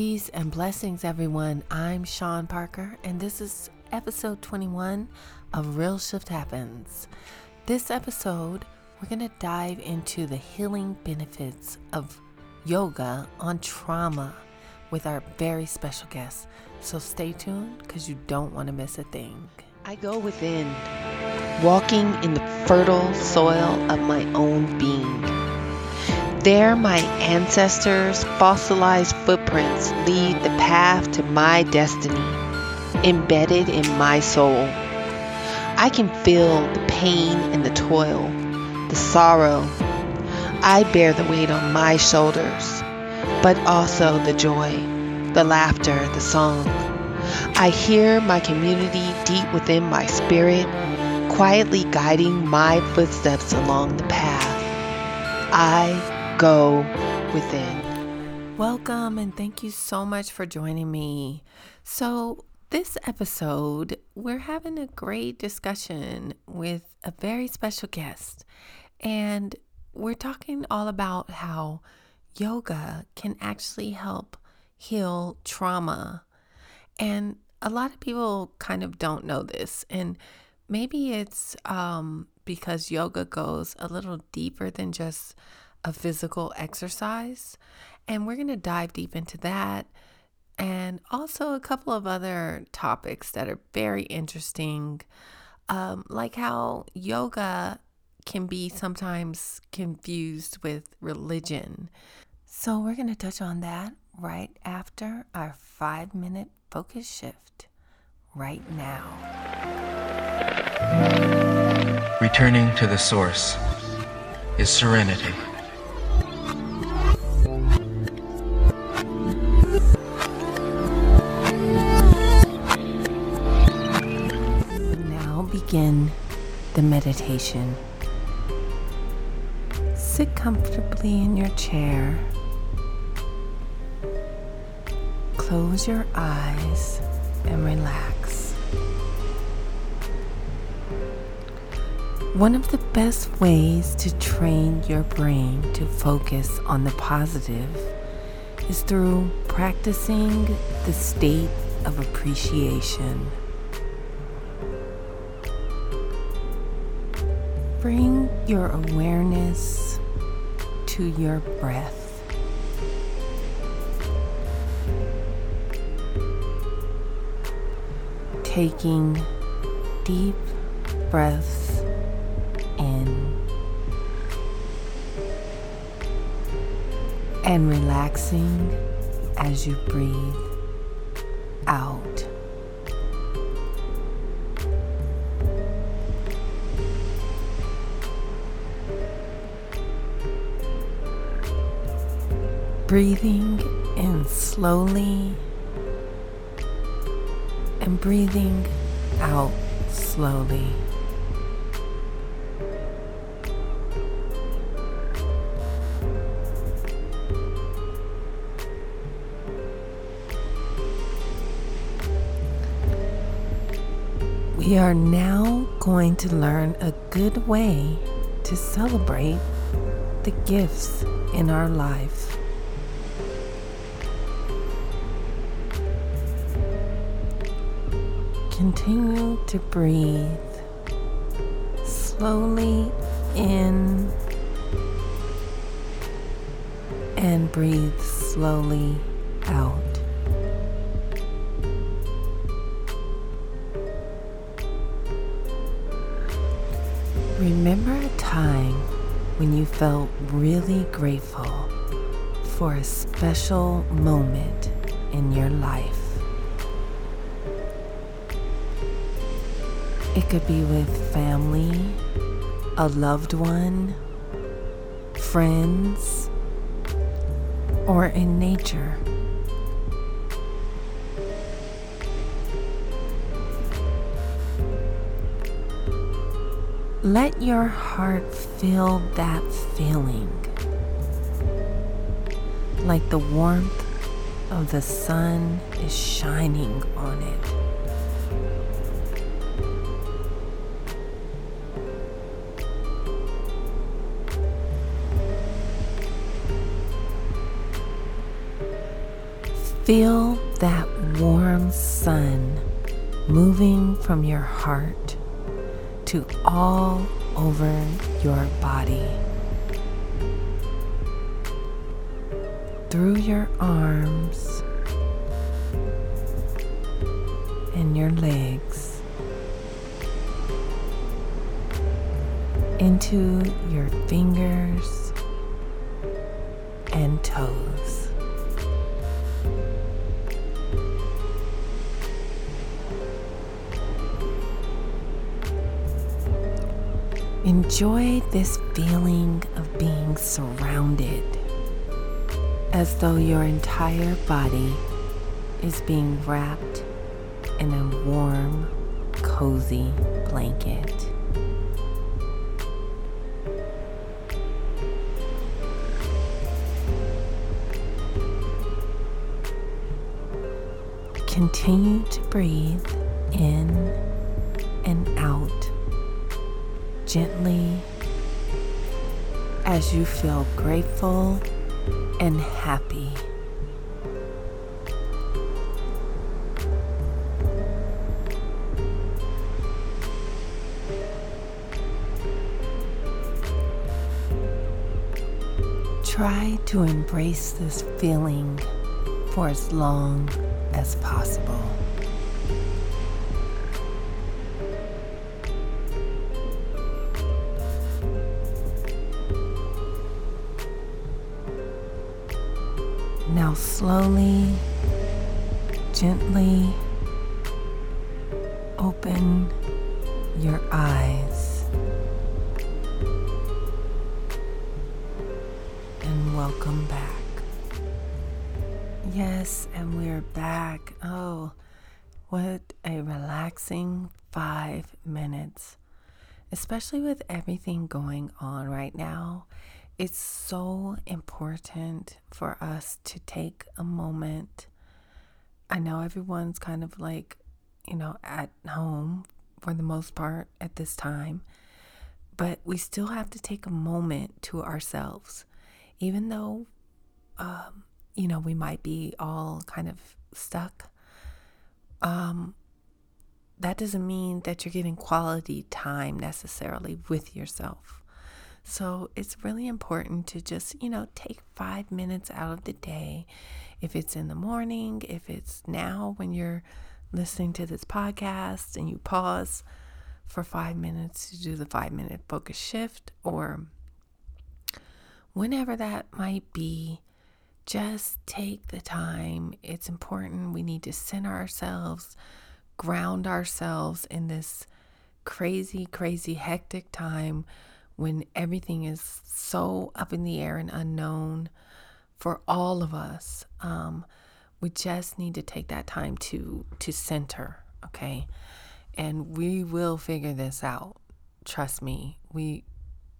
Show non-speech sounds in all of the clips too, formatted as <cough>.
Peace and blessings, everyone. I'm Sean Parker, and this is episode 21 of Real Shift Happens. This episode, we're going to dive into the healing benefits of yoga on trauma with our very special guest. So stay tuned because you don't want to miss a thing. I go within, walking in the fertile soil of my own being. There, my ancestors' fossilized footprints lead the path to my destiny, embedded in my soul. I can feel the pain and the toil, the sorrow. I bear the weight on my shoulders, but also the joy, the laughter, the song. I hear my community deep within my spirit, quietly guiding my footsteps along the path. I go within. Welcome and thank you so much for joining me. So, this episode, we're having a great discussion with a very special guest. And we're talking all about how yoga can actually help heal trauma. And a lot of people kind of don't know this. And maybe it's um, because yoga goes a little deeper than just a physical exercise. And we're going to dive deep into that and also a couple of other topics that are very interesting, um, like how yoga can be sometimes confused with religion. So, we're going to touch on that right after our five minute focus shift right now. Returning to the source is serenity. Begin the meditation. Sit comfortably in your chair. Close your eyes and relax. One of the best ways to train your brain to focus on the positive is through practicing the state of appreciation. Bring your awareness to your breath. Taking deep breaths in and relaxing as you breathe out. Breathing in slowly and breathing out slowly. We are now going to learn a good way to celebrate the gifts in our life. Continue to breathe slowly in and breathe slowly out. Remember a time when you felt really grateful for a special moment in your life. It could be with family, a loved one, friends, or in nature. Let your heart feel that feeling, like the warmth of the sun is shining on it. Feel that warm sun moving from your heart to all over your body. Through your arms and your legs. Into your fingers and toes. Enjoy this feeling of being surrounded as though your entire body is being wrapped in a warm, cozy blanket. Continue to breathe in and out gently as you feel grateful and happy. Try to embrace this feeling for as long as possible. Slowly, gently open your eyes and welcome back. Yes, and we're back. Oh, what a relaxing five minutes, especially with everything going on right now it's so important for us to take a moment. I know everyone's kind of like, you know, at home for the most part at this time, but we still have to take a moment to ourselves, even though, um, you know, we might be all kind of stuck. Um, that doesn't mean that you're getting quality time necessarily with yourself. So it's really important to just, you know, take five minutes out of the day. If it's in the morning, if it's now when you're listening to this podcast and you pause for five minutes to do the five minute focus shift, or whenever that might be, just take the time. It's important. We need to center ourselves, ground ourselves in this crazy, crazy, hectic time when everything is so up in the air and unknown for all of us. Um, we just need to take that time to to center, okay? And we will figure this out. Trust me. We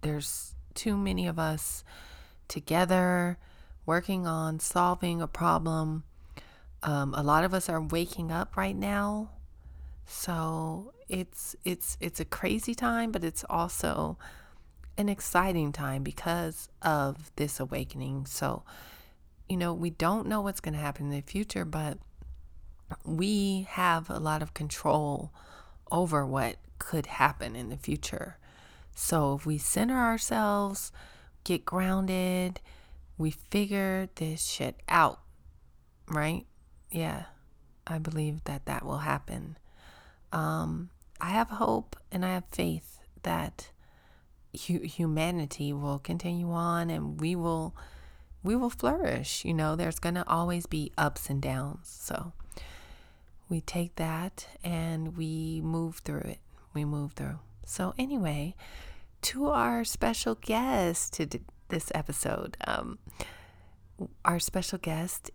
there's too many of us together working on solving a problem. Um, a lot of us are waking up right now, so it's it's it's a crazy time, but it's also an exciting time because of this awakening. So, you know, we don't know what's going to happen in the future, but we have a lot of control over what could happen in the future. So, if we center ourselves, get grounded, we figure this shit out, right? Yeah, I believe that that will happen. Um, I have hope and I have faith that hu- humanity will continue on and we will we will flourish you know there's going to always be ups and downs. So we take that and we move through it we move through. So anyway to our special guest to this episode um, our special guest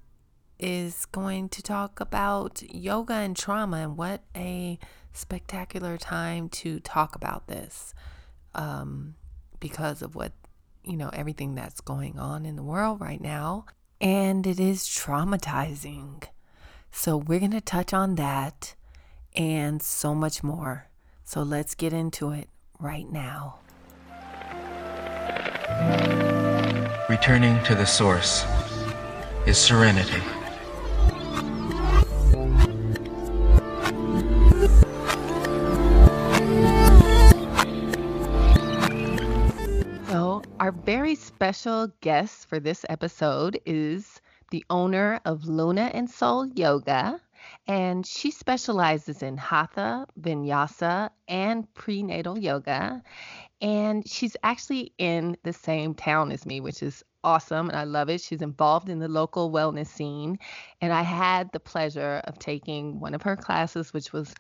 is going to talk about yoga and trauma and what a spectacular time to talk about this um, because of what, you know, everything that's going on in the world right now. And it is traumatizing. So we're going to touch on that and so much more. So let's get into it right now. Returning to the source is serenity. Very special guest for this episode is the owner of Luna and Soul Yoga, and she specializes in Hatha, Vinyasa, and prenatal yoga. And she's actually in the same town as me, which is awesome and I love it. She's involved in the local wellness scene. And I had the pleasure of taking one of her classes, which was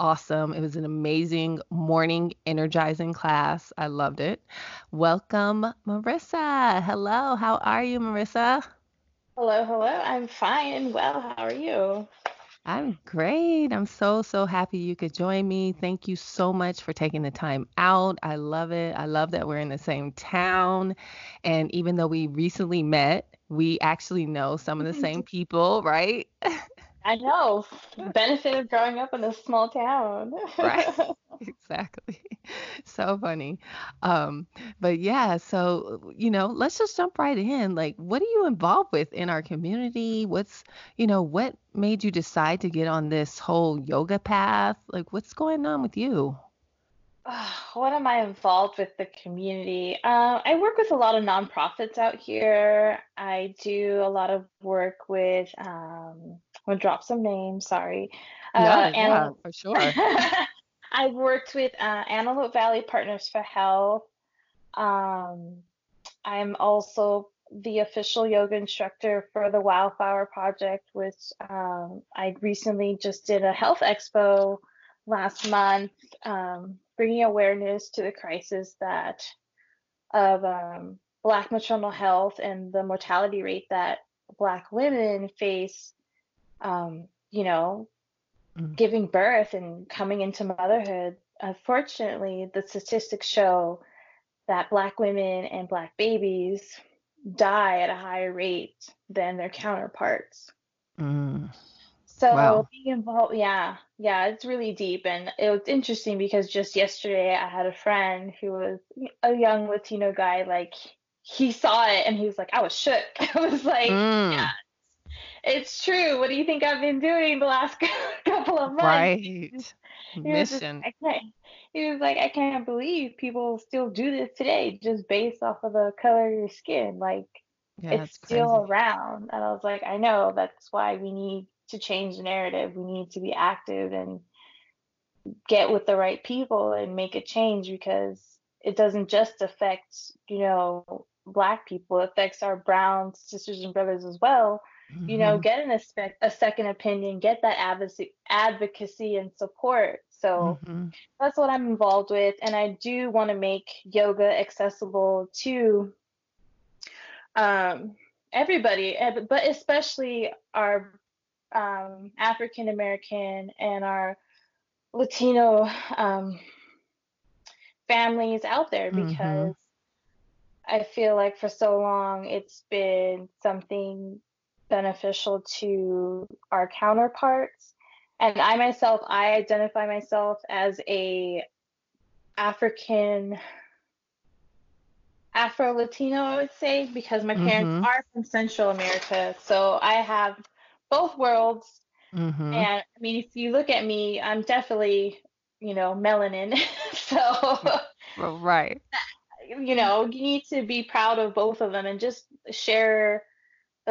awesome. It was an amazing morning energizing class. I loved it. Welcome, Marissa. Hello, how are you, Marissa? Hello, hello. I'm fine and well. How are you? I'm great. I'm so, so happy you could join me. Thank you so much for taking the time out. I love it. I love that we're in the same town. And even though we recently met, we actually know some of the <laughs> same people, right? <laughs> I know. The benefit of growing up in a small town. <laughs> right. Exactly. <laughs> So funny. Um, but yeah, so you know, let's just jump right in. Like, what are you involved with in our community? What's, you know, what made you decide to get on this whole yoga path? Like, what's going on with you? <sighs> what am I involved with the community? Uh, I work with a lot of nonprofits out here. I do a lot of work with, um, I'm gonna drop some names, sorry. Uh, yeah, yeah, for sure. <laughs> I've worked with uh, Antelope Valley Partners for Health. Um, I'm also the official yoga instructor for the Wildflower Project, which um, I recently just did a health expo last month, um, bringing awareness to the crisis that of um, Black maternal health and the mortality rate that Black women face. Um, you know, mm. giving birth and coming into motherhood. Unfortunately, the statistics show that Black women and Black babies die at a higher rate than their counterparts. Mm. So wow. being involved, yeah, yeah, it's really deep, and it was interesting because just yesterday I had a friend who was a young Latino guy. Like he saw it and he was like, I was shook. <laughs> I was like, mm. yeah, it's true. What do you think I've been doing the last <laughs> couple of months? Right. Mission. Just, I he was like, I can't believe people still do this today just based off of the color of your skin. Like, yeah, it's still around. And I was like, I know. That's why we need to change the narrative. We need to be active and get with the right people and make a change because it doesn't just affect, you know, black people, it affects our brown sisters and brothers as well mm-hmm. you know, get an a, a second opinion, get that advocacy, advocacy and support. So mm-hmm. that's what I'm involved with. And I do want to make yoga accessible to um, everybody, but especially our um, African American and our Latino um, families out there mm-hmm. because mm-hmm. I feel like for so long it's been something beneficial to our counterparts. And I myself, I identify myself as a African Afro Latino, I would say, because my parents mm-hmm. are from Central America. So I have both worlds. Mm-hmm. And I mean, if you look at me, I'm definitely, you know, melanin. <laughs> so, right. You know, you need to be proud of both of them and just share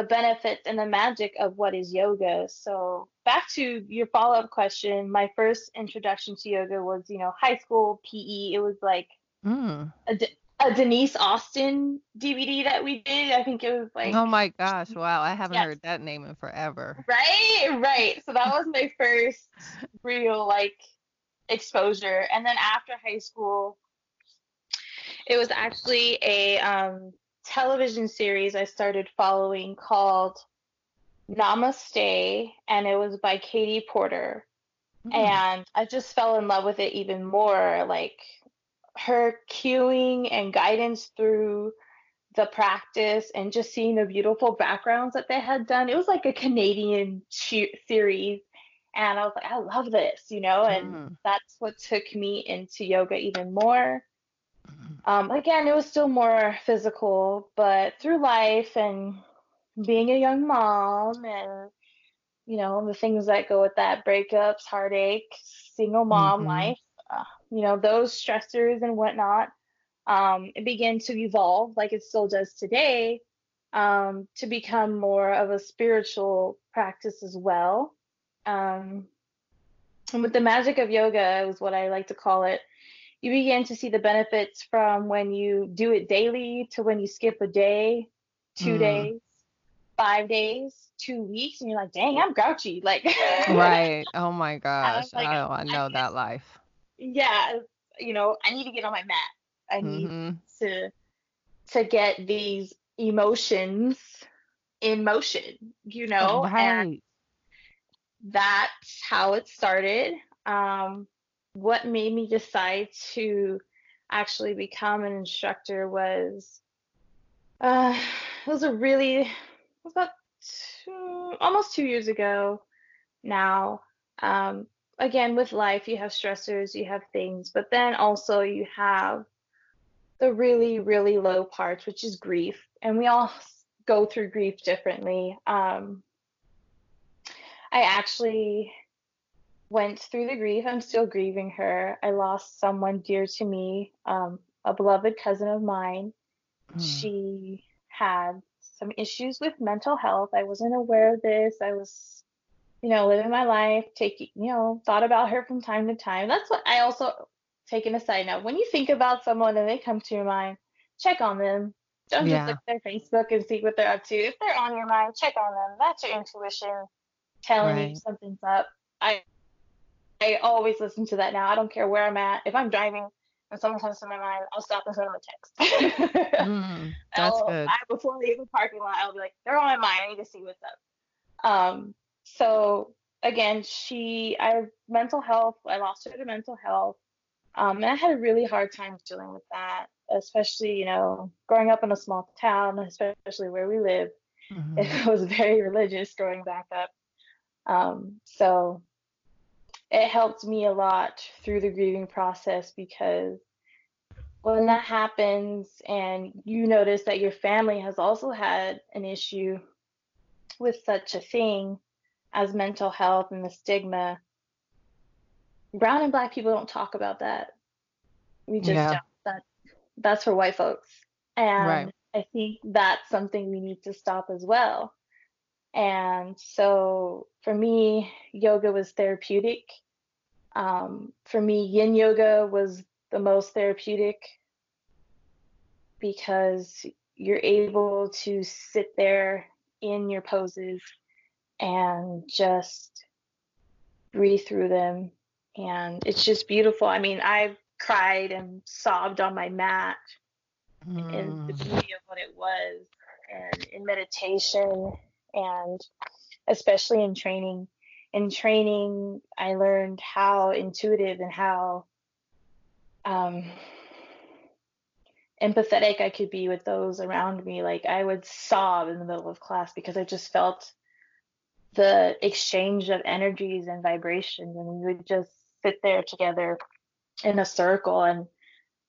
the benefits and the magic of what is yoga. So back to your follow-up question, my first introduction to yoga was, you know, high school PE. It was like mm. a, a Denise Austin DVD that we did. I think it was like Oh my gosh, wow. I haven't yes. heard that name in forever. Right, right. So that was my first real like exposure. And then after high school, it was actually a um television series I started following called Namaste, and it was by Katie Potter. Mm. And I just fell in love with it even more. Like her cueing and guidance through the practice and just seeing the beautiful backgrounds that they had done. It was like a Canadian series. And I was like, I love this, you know, and mm. that's what took me into yoga even more. Um, again, it was still more physical, but through life and being a young mom and you know the things that go with that breakups, heartache, single mom mm-hmm. life, uh, you know those stressors and whatnot. um, it began to evolve like it still does today um, to become more of a spiritual practice as well. Um, and with the magic of yoga, is what I like to call it. You begin to see the benefits from when you do it daily to when you skip a day, two mm. days, five days, two weeks, and you're like, dang, I'm grouchy. Like, right. <laughs> Oh my gosh. Like, oh, I know I, that life. Yeah. You know, I need to get on my mat. I need mm-hmm. to to get these emotions in motion, you know? Right. And that's how it started. Um, what made me decide to actually become an instructor was uh, it was a really it was about two, almost two years ago now. Um, again, with life, you have stressors, you have things, but then also you have the really, really low parts, which is grief. And we all go through grief differently. Um, I actually went through the grief. I'm still grieving her. I lost someone dear to me, um, a beloved cousin of mine. Mm. She had some issues with mental health. I wasn't aware of this. I was, you know, living my life, taking, you know, thought about her from time to time. That's what I also taking a side note, when you think about someone and they come to your mind, check on them. Don't yeah. just look at their Facebook and see what they're up to. If they're on your mind, check on them. That's your intuition telling right. you something's up. I I always listen to that now. I don't care where I'm at. If I'm driving and someone comes to my mind, I'll stop and send them a text. <laughs> mm, that's I'll, good. I, before I leave the parking lot, I'll be like, they're on my mind. I need to see what's up. Um, so again, she, I have mental health. I lost her to mental health. Um, and I had a really hard time dealing with that, especially, you know, growing up in a small town, especially where we live. Mm-hmm. <laughs> It was very religious growing back up. Um, so it helped me a lot through the grieving process because when that happens and you notice that your family has also had an issue with such a thing as mental health and the stigma, brown and black people don't talk about that. We just yeah. don't. That, that's for white folks. And right. I think that's something we need to stop as well. And so for me, yoga was therapeutic. Um, for me, yin yoga was the most therapeutic because you're able to sit there in your poses and just breathe through them and it's just beautiful. I mean, I've cried and sobbed on my mat mm. in the beauty of what it was, and in meditation, and especially in training. In training, I learned how intuitive and how um, empathetic I could be with those around me. Like I would sob in the middle of class because I just felt the exchange of energies and vibrations, and we would just sit there together in a circle and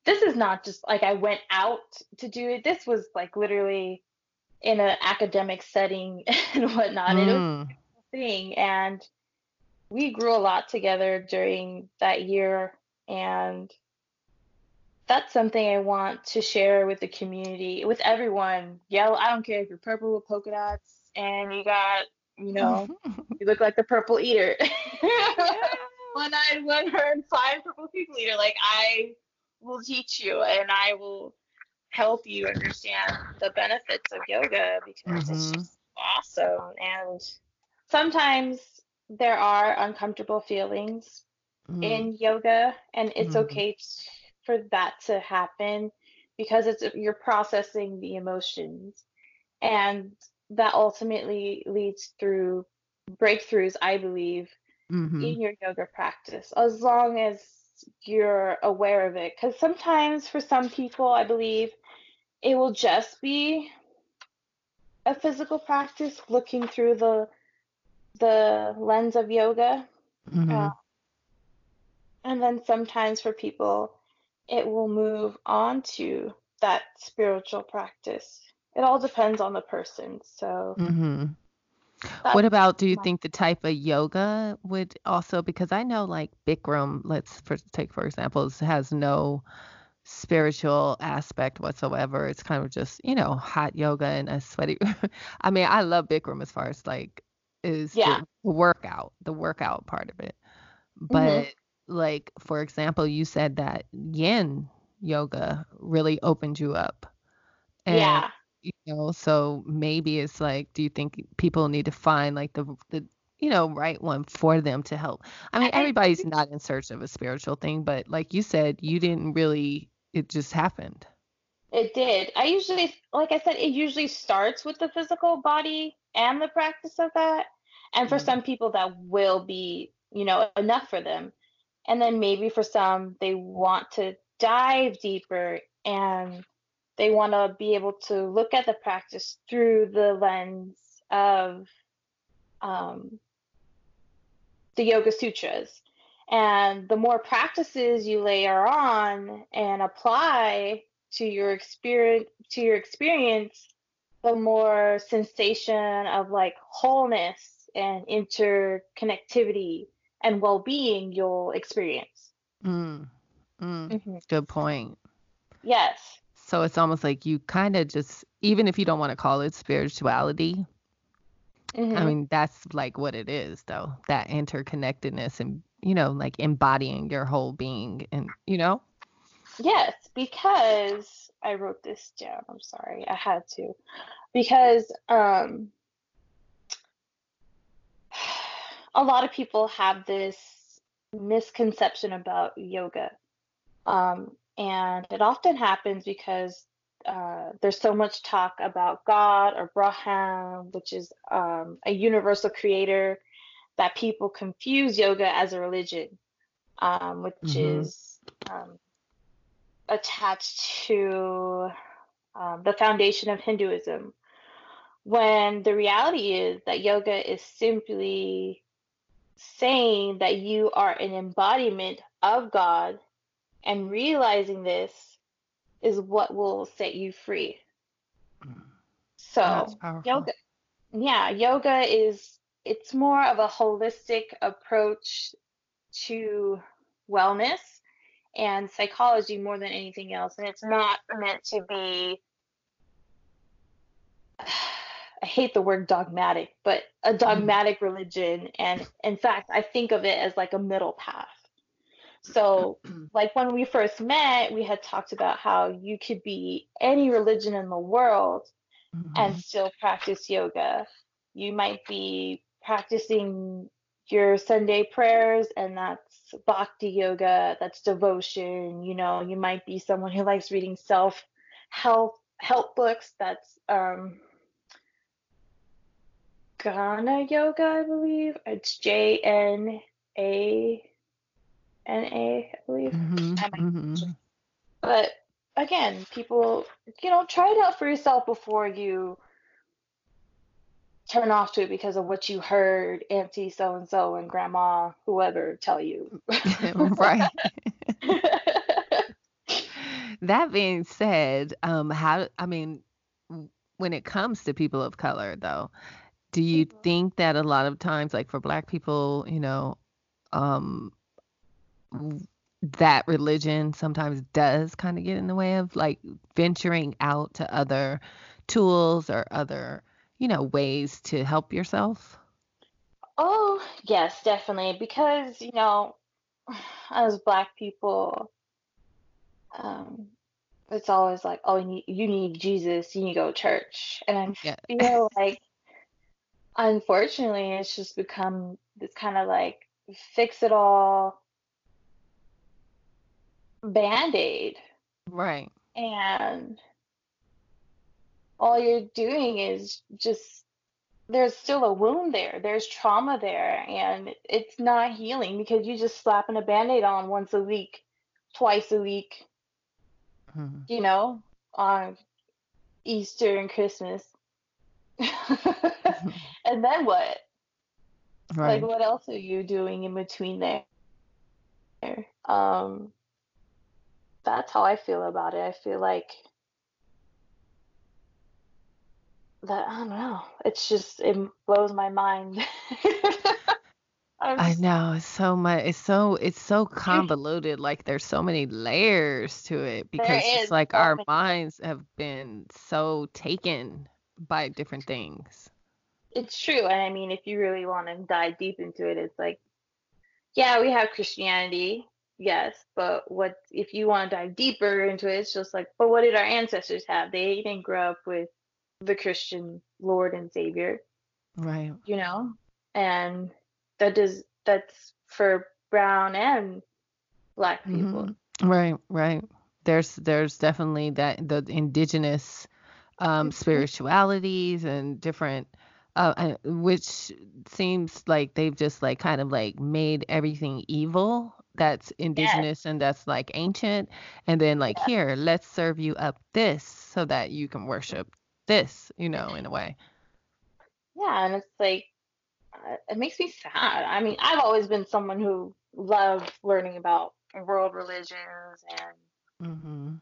this is not just like I went out to do it. This was like literally in an academic setting <laughs> and whatnot. Mm. It was hmm. a thing. And we grew a lot together during that year. And that's something I want to share with the community, with everyone. Yellow, I don't care if you're purple with polka dots and you got, you know, <laughs> you look like the purple eater. one eyed, one heard, five purple people eater. Like I will teach you and I will help you understand the benefits of yoga because mm-hmm. it's just awesome. And sometimes there are uncomfortable feelings mm-hmm. in yoga and it's mm-hmm. okay for that to happen because it's you're processing the emotions and that ultimately leads through breakthroughs i believe mm-hmm. in your yoga practice as long as you're aware of it because sometimes for some people i believe it will just be a physical practice looking through the the lens of yoga mm-hmm. uh, and then sometimes for people it will move on to that spiritual practice it all depends on the person so mm-hmm. What about do you my- think the type of yoga would also because I know like Bikram, let's for, take for example, has no spiritual aspect whatsoever. It's kind of just, you know, hot yoga and a sweaty. <laughs> I mean, I love Bikram as far as like is yeah. the workout, the workout part of it. Mm-hmm. But mm-hmm. like for example, you said that yin yoga really opened you up. And, yeah. You know, so maybe it's like, do you think people need to find like the the you know right one for them to help? I mean, everybody's not in search of a spiritual thing, but like you said, you didn't really. It just happened. It did. I usually, like I said, it usually starts with the physical body and the practice of that. And for mm-hmm. some people, that will be, you know, enough for them. And then maybe for some, they want to dive deeper and they want to be able to look at the practice through the lens of um, the Yoga Sutras. And the more practices you layer on and apply to your experience to your experience, the more sensation of like wholeness and interconnectivity and well-being you'll experience. Mm. Mm. Mm-hmm. Good point. Yes. So it's almost like you kind of just, even if you don't want to call it spirituality, mm-hmm. I mean, that's like what it is, though. That interconnectedness and, you know, like embodying your whole being and, you know? Yes, because I wrote this down. I'm sorry. I had to. Because um <sighs> a lot of people have this misconception about yoga. Um, and it often happens because uh, there's so much talk about God or Brahman, which is um, a universal creator, that people confuse yoga as a religion, um, which mm-hmm. is um, attached to um, the foundation of Hinduism. When the reality is that yoga is simply saying that you are an embodiment of God and realizing this is what will set you free. So, yoga, yeah, yoga is it's more of a holistic approach to wellness and psychology more than anything else. And it's not meant to be, <sighs> I hate the word dogmatic, but a dogmatic religion. And in fact, I think of it as like a middle path. So, <clears throat> like when we first met, we had talked about how you could be any religion in the world mm-hmm. and still practice yoga. You might be practicing your Sunday prayers, and that's bhakti yoga, that's devotion. You know, you might be someone who likes reading self help help books, that's um Jnana yoga, I believe. It's J N A N A, I believe. Mm-hmm, mm-hmm. But again, people, you know, try it out for yourself before you turn off to it because of what you heard Auntie so and so and Grandma whoever tell you. <laughs> right. <laughs> that being said, um, how I mean, when it comes to people of color, though, do you mm-hmm. think that a lot of times, like for Black people, you know, um, that religion sometimes does kind of get in the way of like venturing out to other tools or other, you know, ways to help yourself? Oh, yes, definitely. Because, you know, as black people, um, it's always like, oh, you need, you need Jesus, you need to go to church. And I yeah. feel like, unfortunately, it's just become this kind of like fix it all band aid. Right. And all you're doing is just there's still a wound there. There's trauma there and it's not healing because you just slapping a band-aid on once a week, twice a week. Mm-hmm. You know, on Easter and Christmas. <laughs> <laughs> and then what? Right. Like what else are you doing in between there? Um that's how I feel about it. I feel like that I don't know. It's just it blows my mind. <laughs> I know it's so much. It's so it's so <laughs> convoluted. like there's so many layers to it because it's like our minds have been so taken by different things. It's true, and I mean, if you really want to dive deep into it, it's like, yeah, we have Christianity, yes, but what if you want to dive deeper into it? It's just like, but what did our ancestors have? They didn't grow up with the Christian Lord and Savior, right? You know, and that does that's for brown and black mm-hmm. people. Mm-hmm. Right, right. There's there's definitely that the indigenous um, mm-hmm. spiritualities and different uh, which seems like they've just like kind of like made everything evil that's indigenous yes. and that's like ancient and then like yeah. here let's serve you up this so that you can worship this you know in a way yeah and it's like uh, it makes me sad. I mean, I've always been someone who loved learning about world religions and mm-hmm.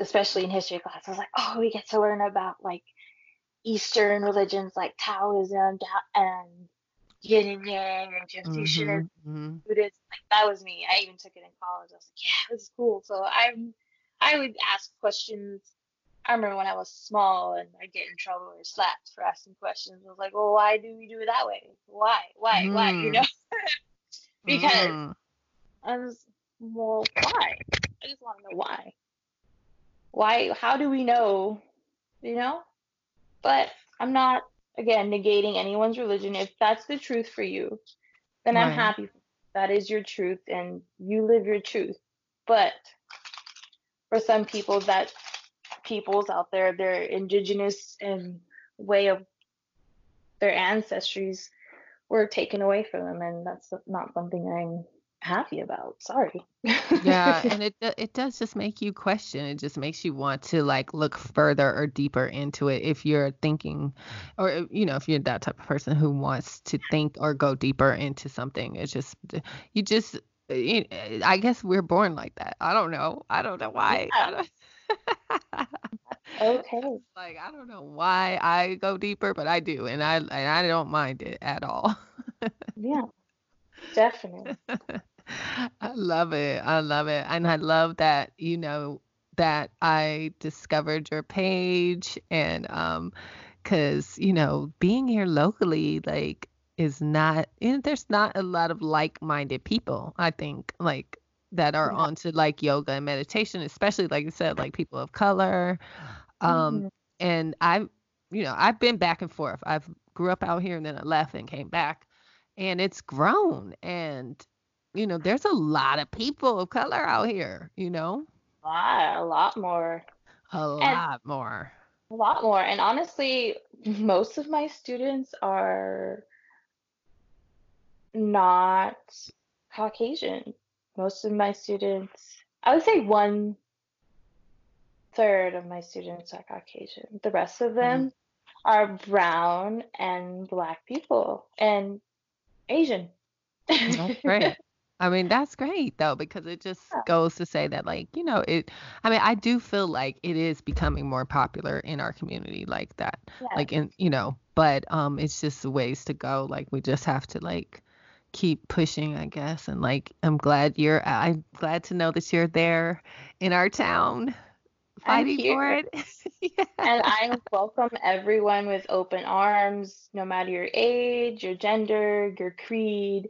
especially in history class. I was like, oh, we get to learn about like Eastern religions like Taoism and Yin and Yang and Confucianism, mm-hmm. Buddhism. Like that was me. I even took it in college. I was like, yeah, this is cool. So I'm I would ask questions I remember when I was small and I'd get in trouble or slapped for asking questions. I was like, well, why do we do it that way? Why? Why? Mm. Why? You mm. know? <laughs> because mm. I was, well, why? I just want to know why. Why? How do we know? You know? But I'm not, again, negating anyone's religion. If that's the truth for you, then right. I'm happy. That is your truth and you live your truth. But for some people, that peoples out there, their indigenous and way of their ancestries were taken away from them, and that's not something I'm happy about. Sorry. <laughs> yeah, and it it does just make you question. It just makes you want to like look further or deeper into it if you're thinking, or you know, if you're that type of person who wants to think or go deeper into something. It's just you just. I guess we're born like that. I don't know. I don't know why. Yeah. Okay. <laughs> Like I don't know why I go deeper, but I do, and I and I don't mind it at all. yeah, <laughs> definitely. I love it. I love it, and I love that you know that I discovered your page, and um, cause you know being here locally, like is not you know, there's not a lot of like-minded people. I think like that are yeah. onto like yoga and meditation, especially like you said, like people of color. Um, mm-hmm. and I've, you know, I've been back and forth. I've grew up out here and then I left and came back, and it's grown. And you know, there's a lot of people of color out here. You know, a lot, a lot more. A and lot more. A lot more. And honestly, most of my students are not Caucasian most of my students, I would say one third of my students are Caucasian. The rest of them mm-hmm. are brown and black people and Asian. That's great. I mean, that's great though, because it just yeah. goes to say that, like, you know, it, I mean, I do feel like it is becoming more popular in our community like that. Yeah. Like, in, you know, but um, it's just the ways to go. Like, we just have to, like, keep pushing, I guess. And like, I'm glad you're, I'm glad to know that you're there in our town fighting for it. <laughs> yeah. And I welcome everyone with open arms, no matter your age, your gender, your creed,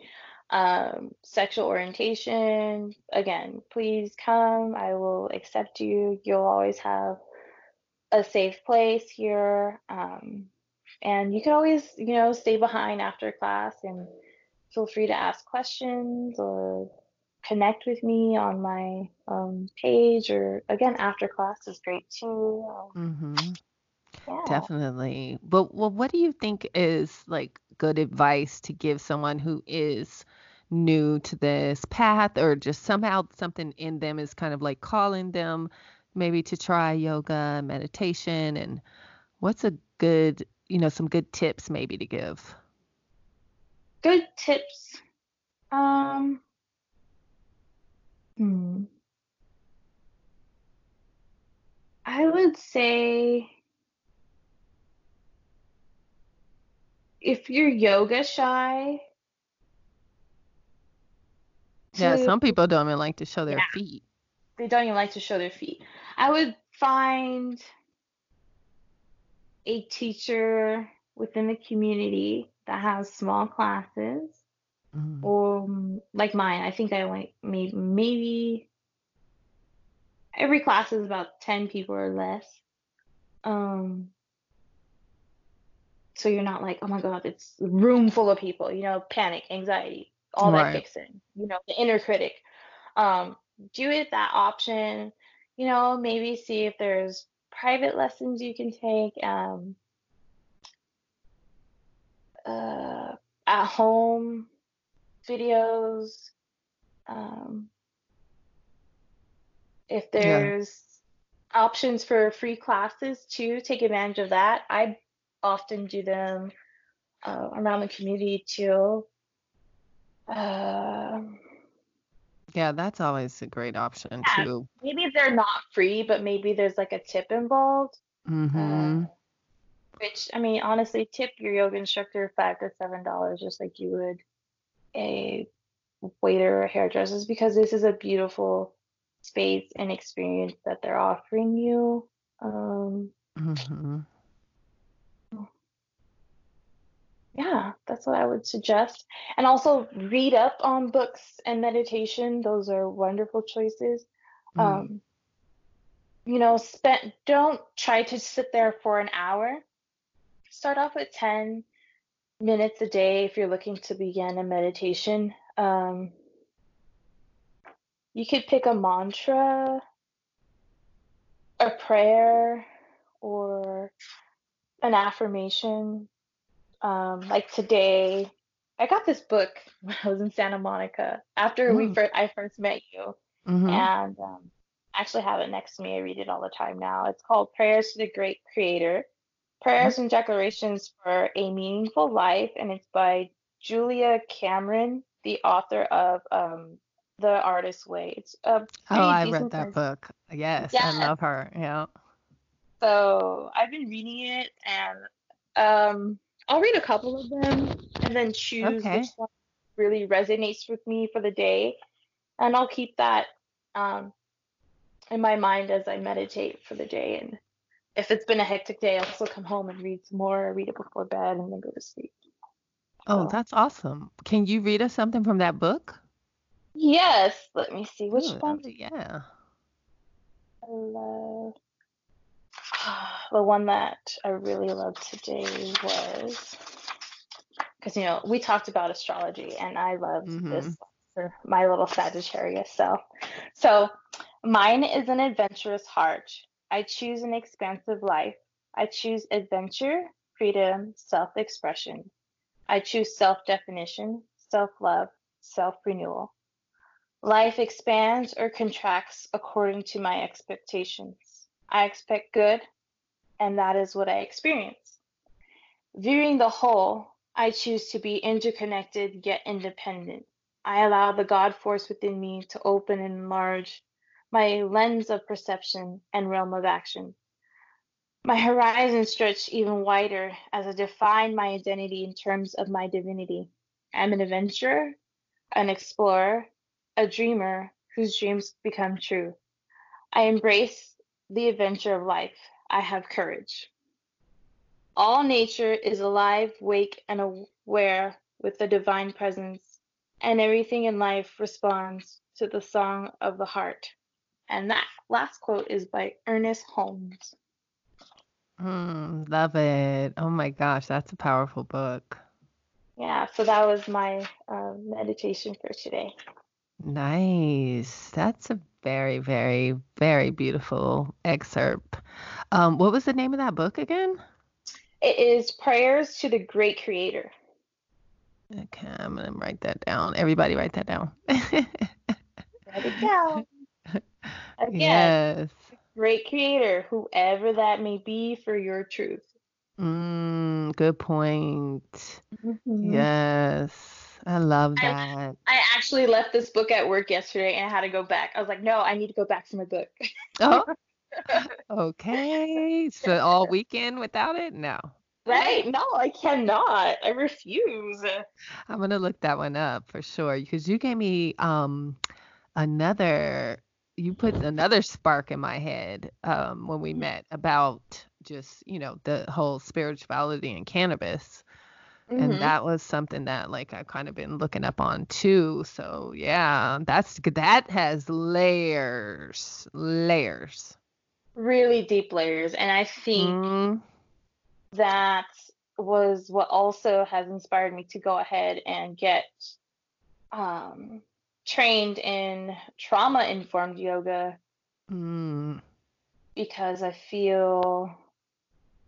um, sexual orientation. Again, please come. I will accept you. You'll always have a safe place here. Um, and you can always, you know, stay behind after class and feel free to ask questions or connect with me on my um, page or again after class is great too mm-hmm. yeah. definitely but well what do you think is like good advice to give someone who is new to this path or just somehow something in them is kind of like calling them maybe to try yoga meditation and what's a good you know some good tips maybe to give good tips. Um, hmm. I would say if you're yoga shy, To, yeah, some people don't even like to show their yeah, feet. They don't even like to show their feet. I would find a teacher within the community that has small classes mm-hmm. or like mine i think i like maybe maybe every class is about 10 people or less um so you're not like oh my god it's a room full of people you know panic anxiety all right. that kicks in you know the inner critic um do it that option you know maybe see if there's private lessons you can take um uh at home videos um if there's yeah. options for free classes too, take advantage of that. I often do them uh, around the community too. Uh, yeah, that's always a great option yeah, too. Maybe they're not free, but maybe there's like a tip involved. Mm-hmm. Uh, which I mean, honestly, tip your yoga instructor five to seven dollars, just like you would a waiter or hairdressers, because this is a beautiful space and experience that they're offering you. Um, mm-hmm. Yeah, that's what I would suggest. And also read up on books and meditation. Those are wonderful choices. Mm. Um, you know, spend don't try to sit there for an hour. Start off with 10 minutes a day if you're looking to begin a meditation. Um, you could pick a mantra, a prayer, or an affirmation. Um, like today, I got this book <laughs> when I was in Santa Monica after mm. we first, I first met you, mm-hmm. and um, actually have it next to me. I read it all the time now. It's called Prayers to the Great Creator, Prayers mm-hmm. and Declarations for a Meaningful Life, and it's by Julia Cameron, the author of um, the artist's way. It's a oh, I read that book. Yes. I love her. Yeah. So I've been reading it, and um, I'll read a couple of them, and then choose okay. which one really resonates with me for the day, and I'll keep that um, in my mind as I meditate for the day. And if it's been a hectic day, I'll also come home and read some more, read it before bed, and then go to sleep. Oh, so. that's awesome. Can you read us something from that book? Yes, let me see which Ooh, one. Yeah. Hello. <sighs> the one that I really loved today was because you know we talked about astrology and I loved mm-hmm. this for my little Sagittarius self. So mine is an adventurous heart. I choose an expansive life. I choose adventure, freedom, self-expression. I choose self-definition, self-love, self-renewal. Life expands or contracts according to my expectations. I expect good, and that is what I experience. Viewing the whole, I choose to be interconnected yet independent. I allow the God force within me to open and enlarge my lens of perception and realm of action. My horizon stretch even wider as I define my identity in terms of my divinity. I'm an adventurer, an explorer, a dreamer whose dreams become true. I embrace the adventure of life. I have courage. All nature is alive, wake, and aware with the divine presence, and everything in life responds to the song of the heart. And that last quote is by Ernest Holmes. Mm, love it. Oh my gosh, that's a powerful book. Yeah, so that was my uh, meditation for today. Nice. That's a very, very, very beautiful excerpt. Um, what was the name of that book again? It is Prayers to the Great Creator. Okay, I'm gonna write that down. Everybody, write that down. <laughs> write it down. <laughs> Again, yes. Great Creator, whoever that may be for your truth. Mm, good point. Mm-hmm. Yes. I love that. I, I, actually left this book at work yesterday and I had to go back. I was like, no, I need to go back to my book. oh, <laughs> okay. So all weekend without it? No. Right? No, I cannot. I refuse. I'm gonna look that one up for sure because you gave me um another you put another spark in my head um when we mm-hmm. met about just you know the whole spirituality and cannabis. Mm-hmm. and that was something that like I've kind of been looking up on too. So yeah that's that has layers layers. Really deep layers. And I think mm-hmm. that was what also has inspired me to go ahead and get um, trained in trauma informed yoga mm. because I feel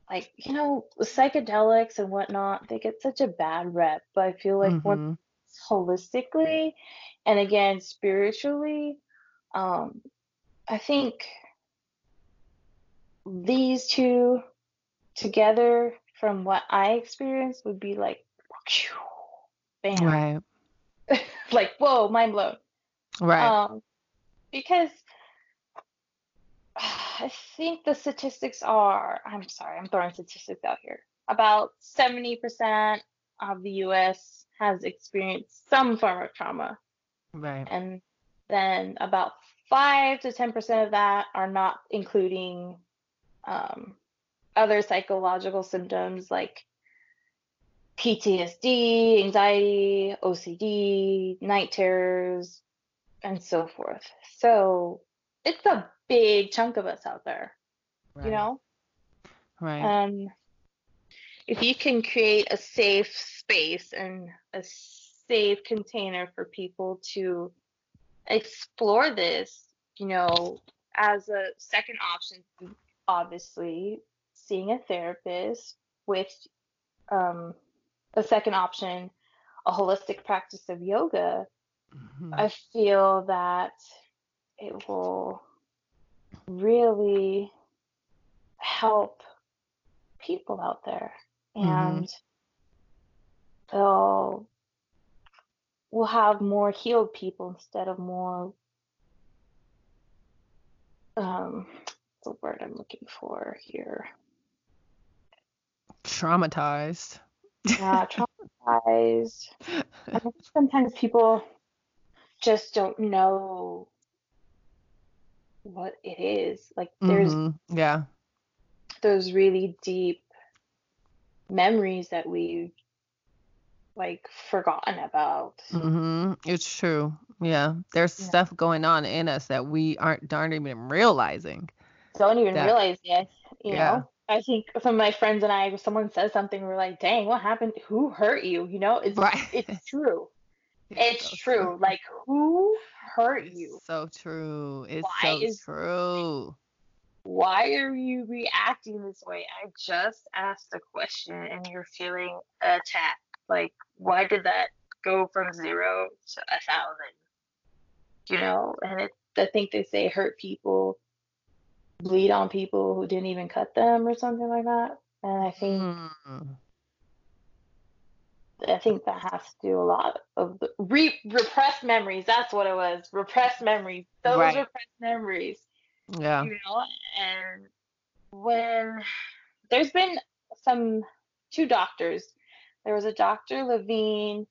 like, you know, psychedelics and whatnot, they get such a bad rep, but I feel like mm-hmm. holistically and again spiritually, um, I think these two together from what I experienced would be like, bam. Right. <laughs> like, whoa, mind blown. Right. Um, because <sighs> I think the statistics are, I'm sorry, I'm throwing statistics out here. About 70% of the US has experienced some form of trauma. Right. And then about 5 to 10% of that are not including um, other psychological symptoms like PTSD, anxiety, OCD, night terrors, and so forth. So it's a big chunk of us out there, right. you know? Right. Um, if you can create a safe space and a safe container for people to explore this, you know, as a second option, obviously, seeing a therapist with um, a second option, a holistic practice of yoga, mm-hmm. I feel that it will really help people out there mm-hmm. and mm-hmm. they'll we'll have more healed people instead of more um the word I'm looking for here traumatized. Yeah, traumatized. I think sometimes people just don't know what it is. Like there's mm-hmm. yeah. Those really deep memories that we've like forgotten about. Mm-hmm. It's true. Yeah. There's yeah. stuff going on in us that we aren't darn even realizing. Don't even that, realize it. You yeah. know? I think some of my friends and I, if someone says something, we're like, "Dang, what happened? Who hurt you?" You know, it's right. it's <laughs> true. It's, so true. true. Like, who hurt it's you? So true. It's why so is, true. Why are you reacting this way? I just asked a question and you're feeling attacked. Like, why did that go from zero to a thousand? You know, and it, I think they say hurt people bleed on people who didn't even cut them or something like that. And I think mm. I think that has to do a lot of the re- repressed memories. That's what it was. Repressed memories. Those right. repressed memories. Yeah. You know, and when there's been some two doctors. There was a Dr. Levine,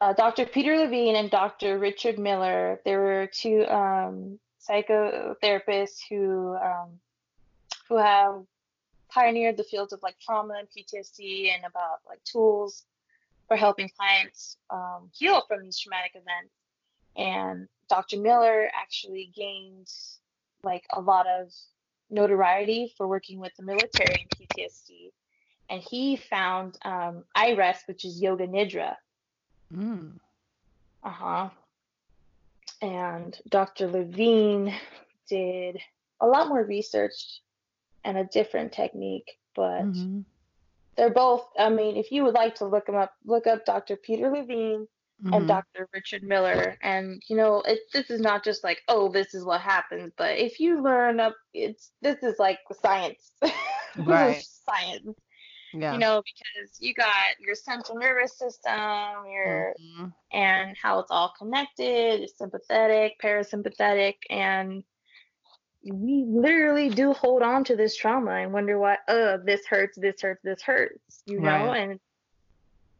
uh, Dr. Peter Levine, and Dr. Richard Miller. There were two um, psychotherapists who um, who have pioneered the fields of like trauma and PTSD and about like tools for helping clients um, heal from these traumatic events. And Dr. Miller actually gained like a lot of notoriety for working with the military and PTSD. And he found um, iRest, which is Yoga Nidra. Mm. Uh huh and Dr. Levine did a lot more research and a different technique, but mm-hmm. they're both. I mean, if you would like to look them up, look up Dr. Peter Levine mm-hmm. and Dr. Richard Miller, and you know, it, this is not just like, oh, this is what happens, but if you learn up, it's this is like science. <laughs> Right. science. Yeah. You know, because you got your central nervous system, your mm-hmm. and how it's all connected, sympathetic, parasympathetic, and we literally do hold on to this trauma and wonder why oh, this hurts this hurts this hurts you know right. and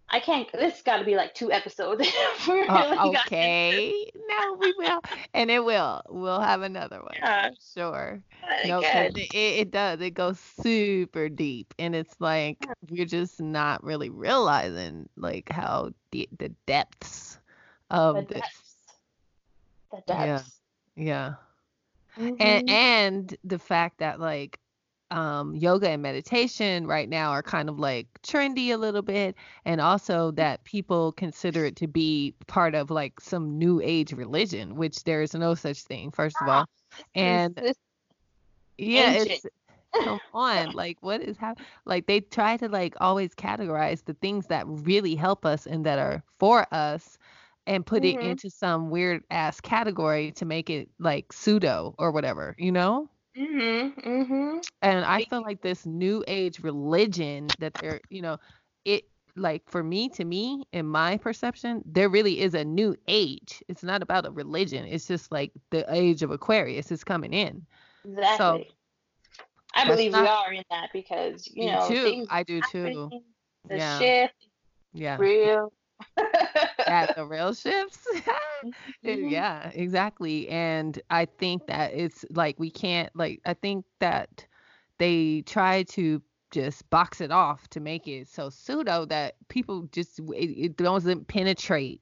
I can't. This got to be like two episodes. <laughs> uh, okay, no, we will, and it will. We'll have another one. Yeah. Sure. No, it, it does. It goes super deep, and it's like we're just not really realizing like how the the depths of the this. Depths. The depths. Yeah. Yeah. Mm-hmm. And and the fact that like um, yoga and meditation right now are kind of like trendy a little bit, and also that people consider it to be part of like some new age religion, which there is no such thing, first of all. Ah, and yeah, it's <laughs> come on, like what is happening? Like they try to like always categorize the things that really help us and that are for us and put mm-hmm. it into some weird ass category to make it like pseudo or whatever, you know? Mhm. Mhm. And I feel like this new age religion that they're, you know, it like for me to me in my perception, there really is a new age. It's not about a religion. It's just like the age of Aquarius is coming in. Exactly. So, I believe not, we are in that because you know too. I do too. The yeah. shift. Yeah. Real. <laughs> At the rail shifts. <laughs> mm-hmm. Yeah, exactly. And I think that it's like we can't like I think that they try to just box it off to make it so pseudo that people just it, it doesn't penetrate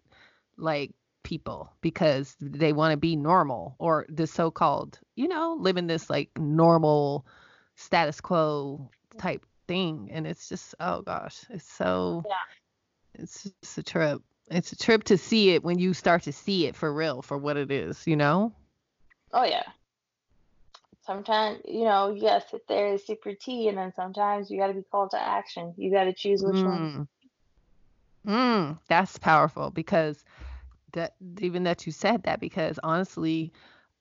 like people because they want to be normal or the so-called you know living this like normal status quo type thing and it's just oh gosh it's so yeah it's just a trip. It's a trip to see it when you start to see it for real for what it is, you know? Oh yeah. Sometimes, you know, you gotta sit there and sip your tea and then sometimes you gotta be called to action. You gotta choose which mm. one. Mm, that's powerful because that even that you said that because honestly,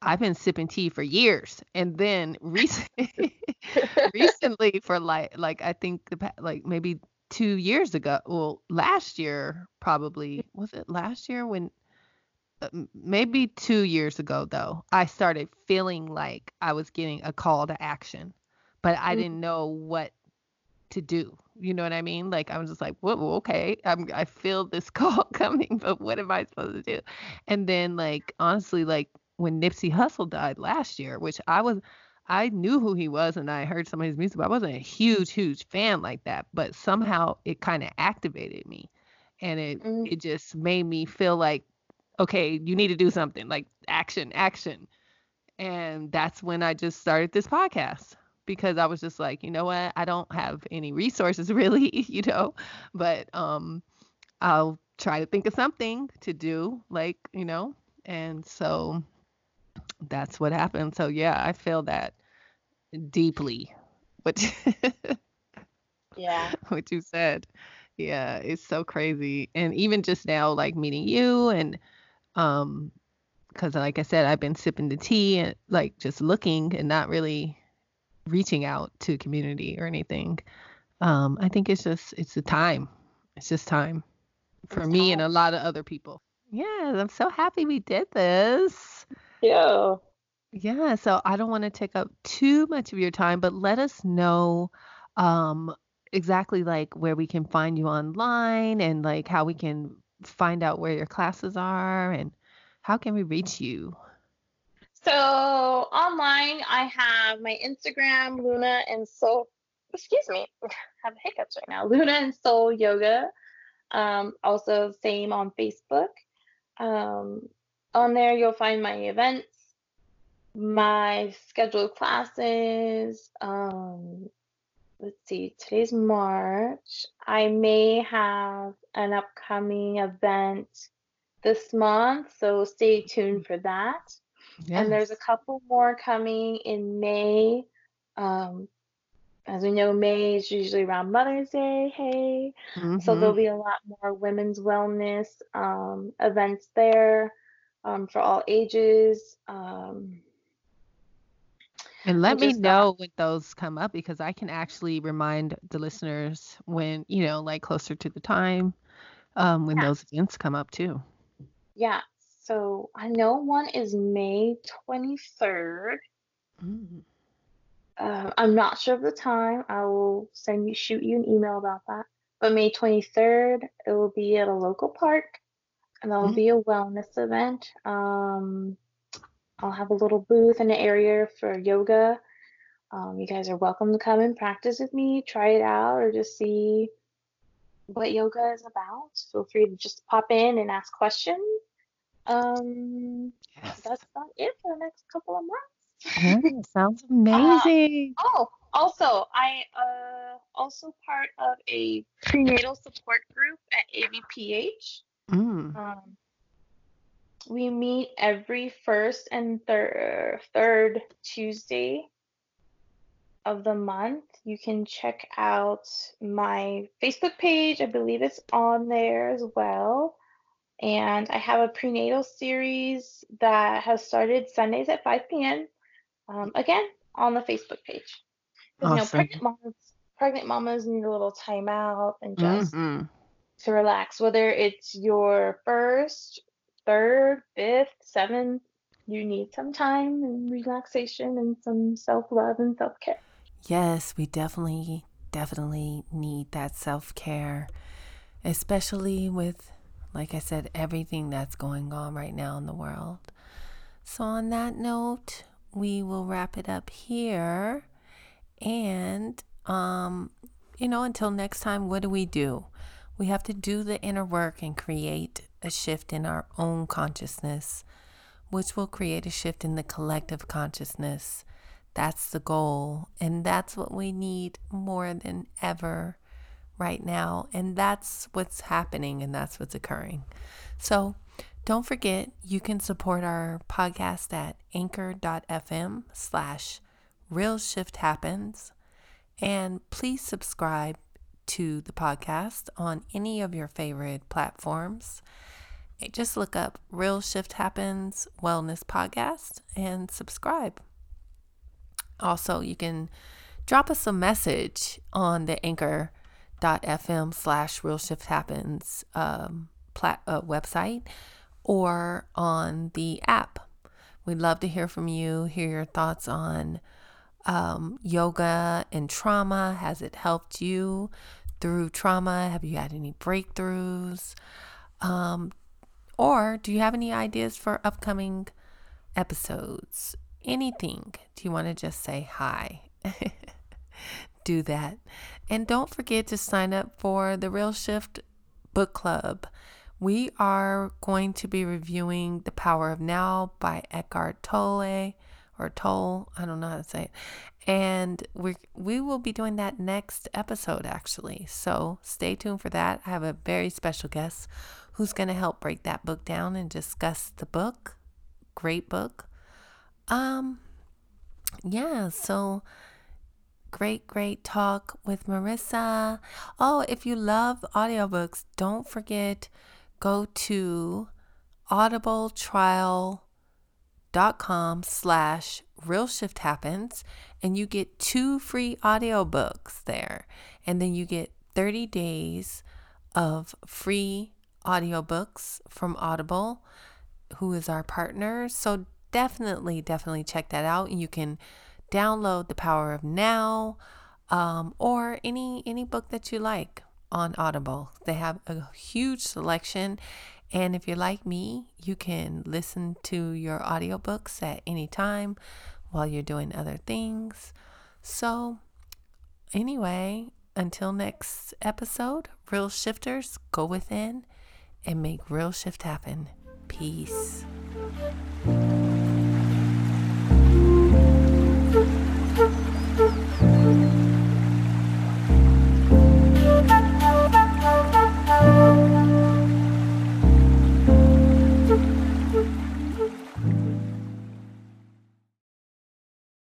I've been sipping tea for years, and then recently, <laughs> <laughs> recently for like like I think the like maybe two years ago well last year probably was it last year when uh, maybe two years ago though i started feeling like i was getting a call to action but i mm-hmm. didn't know what to do you know what i mean like i was just like whoa okay I'm, i feel this <laughs> call coming but what am i supposed to do and then like honestly like when nipsey hussle died last year which i was I knew who he was and I heard some of his music, but I wasn't a huge, huge fan like that. But somehow it kind of activated me and it mm. it just made me feel like, okay, you need to do something, like action, action. And that's when I just started this podcast because I was just like, you know what, I don't have any resources <laughs> really, you know, but um I'll try to think of something to do, like, you know, and so that's what happened. So yeah, I feel that deeply. What Yeah. <laughs> What you said. Yeah, it's so crazy. And even just now like meeting you and um cuz like I said I've been sipping the tea and like just looking and not really reaching out to community or anything. Um I think it's just it's the time. It's just time for it's me time. and a lot of other people. Yeah, I'm so happy we did this. Yeah. Yeah, so I don't want to take up too much of your time, but let us know um exactly like where we can find you online and like how we can find out where your classes are and how can we reach you? So online, I have my Instagram, Luna and Soul. Excuse me, <laughs> I have hiccups right now. Luna and Soul Yoga. Um, also, same on Facebook. Um, on there, you'll find my events, my scheduled classes. Um, let's see, today's March. I may have an upcoming event this month, so stay tuned for that. Yes. And there's a couple more coming in May. Um, as we know, May is usually around Mother's Day. Hey, mm-hmm. so there'll be a lot more women's wellness um, events there um, for all ages. Um, and let me know when those come up because I can actually remind the listeners when, you know, like closer to the time um, when yeah. those events come up too. Yeah. So I know one is May 23rd. Mm. Uh, I'm not sure of the time. I will send you, shoot you an email about that. But May 23rd, it will be at a local park, and there will mm. be a wellness event. Um, I'll have a little booth in the area for yoga. Um, you guys are welcome to come and practice with me, try it out, or just see what yoga is about. Feel free to just pop in and ask questions. Um, yes. that's about it for the next couple of months. oh, <laughs> sounds uh, amazing. Uh, oh, also, I uh also part of a prenatal support group at ABPH. Mm. Um, we meet every first and third third Tuesday of the month. You can check out my Facebook page. I believe it's on there as well. And I have a prenatal series that has started Sundays at 5 p.m. Um, again, on the Facebook page. Awesome. You know, pregnant moms, pregnant mamas need a little time out and just mm-hmm. To relax. Whether it's your first, third, fifth, seventh, you need some time and relaxation and some self love and self care. Yes, we definitely, definitely need that self care, especially with, like I said, everything that's going on right now in the world. So, on that note, we will wrap it up here. And, um, you know, until next time, what do we do? We have to do the inner work and create a shift in our own consciousness, which will create a shift in the collective consciousness that's the goal. And that's what we need more than ever right now. And that's what's happening and that's what's occurring. So don't forget, you can support our podcast at anchor.fm slash real shift happens. And please subscribe to the podcast on any of your favorite platforms. Just look up Real Shift Happens Wellness Podcast and subscribe. Also, you can drop us a message on the anchor.fm slash real shift happens um, plat- uh, website or on the app. We'd love to hear from you, hear your thoughts on um, yoga and trauma. Has it helped you through trauma? Have you had any breakthroughs? Um, or do you have any ideas for upcoming episodes? anything, do you want to just say hi? <laughs> do that. And don't forget to sign up for the Real Shift Book Club. We are going to be reviewing The Power of Now by Eckhart Tolle or toll. I don't know how to say it. And we we will be doing that next episode actually. So stay tuned for that. I have a very special guest who's going to help break that book down and discuss the book. Great book. Um, yeah, so great, great talk with Marissa. Oh, if you love audiobooks, don't forget go to audibletrial.com slash real shift happens and you get two free audiobooks there and then you get 30 days of free audiobooks from audible who is our partner so definitely, definitely check that out. and You can download The Power of Now um, or any any book that you like on Audible. They have a huge selection. And if you're like me, you can listen to your audiobooks at any time while you're doing other things. So, anyway, until next episode, real shifters, go within and make real shift happen. Peace.